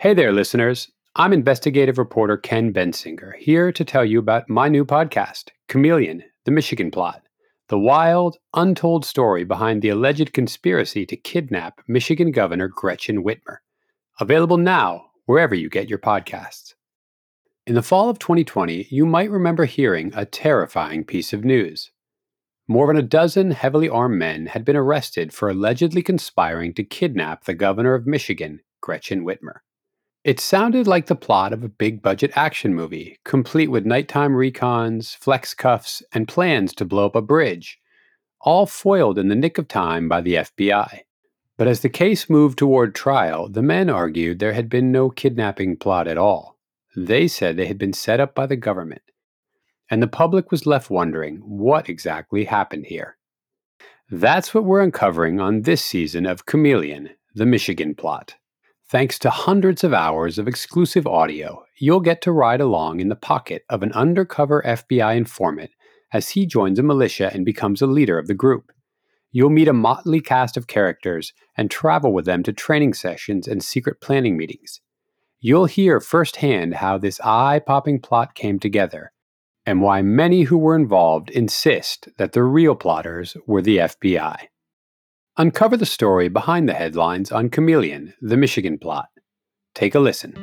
Hey there, listeners. I'm investigative reporter Ken Bensinger, here to tell you about my new podcast, Chameleon, the Michigan Plot, the wild, untold story behind the alleged conspiracy to kidnap Michigan Governor Gretchen Whitmer. Available now, wherever you get your podcasts. In the fall of 2020, you might remember hearing a terrifying piece of news. More than a dozen heavily armed men had been arrested for allegedly conspiring to kidnap the governor of Michigan, Gretchen Whitmer. It sounded like the plot of a big budget action movie, complete with nighttime recons, flex cuffs, and plans to blow up a bridge, all foiled in the nick of time by the FBI. But as the case moved toward trial, the men argued there had been no kidnapping plot at all. They said they had been set up by the government and the public was left wondering what exactly happened here. That's what we're uncovering on this season of Chameleon, the Michigan Plot. Thanks to hundreds of hours of exclusive audio, you'll get to ride along in the pocket of an undercover FBI informant as he joins a militia and becomes a leader of the group. You'll meet a motley cast of characters and travel with them to training sessions and secret planning meetings. You'll hear firsthand how this eye popping plot came together and why many who were involved insist that the real plotters were the FBI. Uncover the story behind the headlines on Chameleon, the Michigan plot. Take a listen.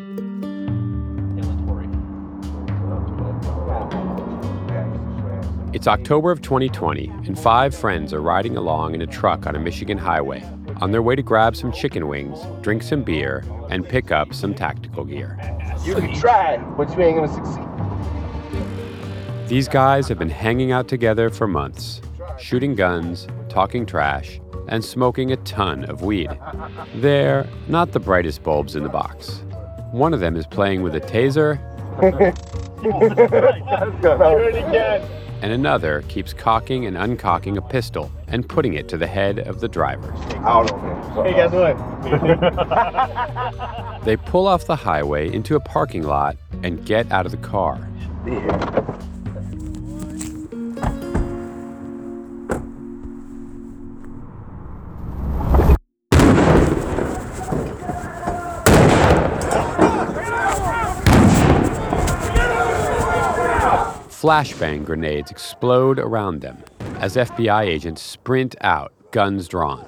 It's October of 2020, and five friends are riding along in a truck on a Michigan highway on their way to grab some chicken wings, drink some beer, and pick up some tactical gear. You can try, but you ain't gonna succeed. These guys have been hanging out together for months, shooting guns, talking trash, and smoking a ton of weed. They're not the brightest bulbs in the box. One of them is playing with a taser, and another keeps cocking and uncocking a pistol and putting it to the head of the driver. Hey, guess what? They pull off the highway into a parking lot and get out of the car. Flashbang grenades explode around them as FBI agents sprint out, guns drawn.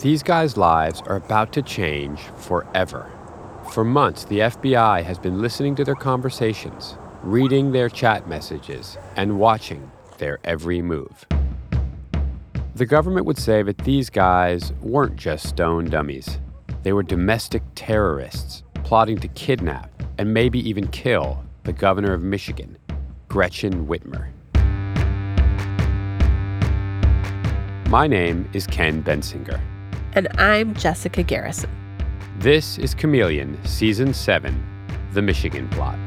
These guys' lives are about to change forever. For months, the FBI has been listening to their conversations, reading their chat messages, and watching their every move. The government would say that these guys weren't just stone dummies. They were domestic terrorists plotting to kidnap and maybe even kill the governor of Michigan, Gretchen Whitmer. My name is Ken Bensinger. And I'm Jessica Garrison. This is Chameleon, Season 7 The Michigan Plot.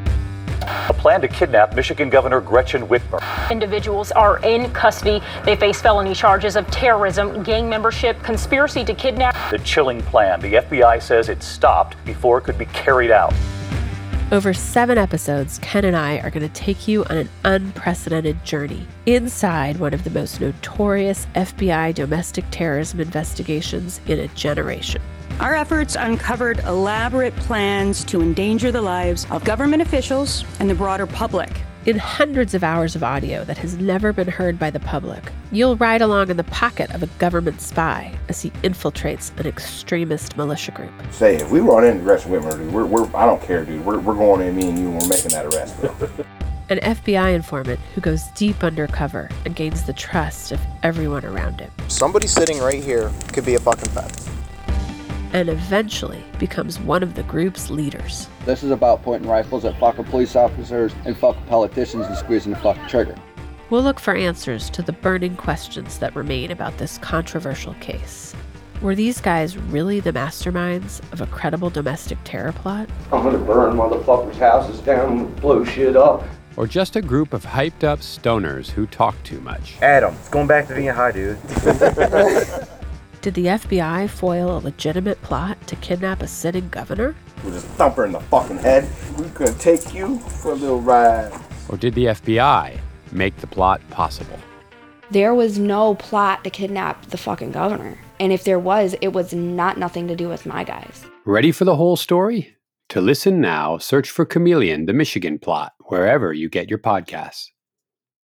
A plan to kidnap Michigan Governor Gretchen Whitmer. Individuals are in custody. They face felony charges of terrorism, gang membership, conspiracy to kidnap. The chilling plan. The FBI says it stopped before it could be carried out. Over seven episodes, Ken and I are going to take you on an unprecedented journey inside one of the most notorious FBI domestic terrorism investigations in a generation. Our efforts uncovered elaborate plans to endanger the lives of government officials and the broader public. In hundreds of hours of audio that has never been heard by the public, you'll ride along in the pocket of a government spy as he infiltrates an extremist militia group. Say, if we run into Gretchen Whitmer, dude, we're, we're, I don't care, dude. We're, we're going in, me and you, and we're making that arrest. An FBI informant who goes deep undercover and gains the trust of everyone around him. Somebody sitting right here could be a fucking fed. And eventually becomes one of the group's leaders. This is about pointing rifles at fucking police officers and fucking politicians and squeezing the fucking trigger. We'll look for answers to the burning questions that remain about this controversial case. Were these guys really the masterminds of a credible domestic terror plot? I'm gonna burn motherfuckers' houses down and blow shit up. Or just a group of hyped up stoners who talk too much. Adam, it's going back to being high, dude. Did the FBI foil a legitimate plot to kidnap a sitting governor? We'll just thump her in the fucking head. We're gonna take you for a little ride. Or did the FBI make the plot possible? There was no plot to kidnap the fucking governor. And if there was, it was not nothing to do with my guys. Ready for the whole story? To listen now, search for Chameleon, the Michigan Plot, wherever you get your podcasts.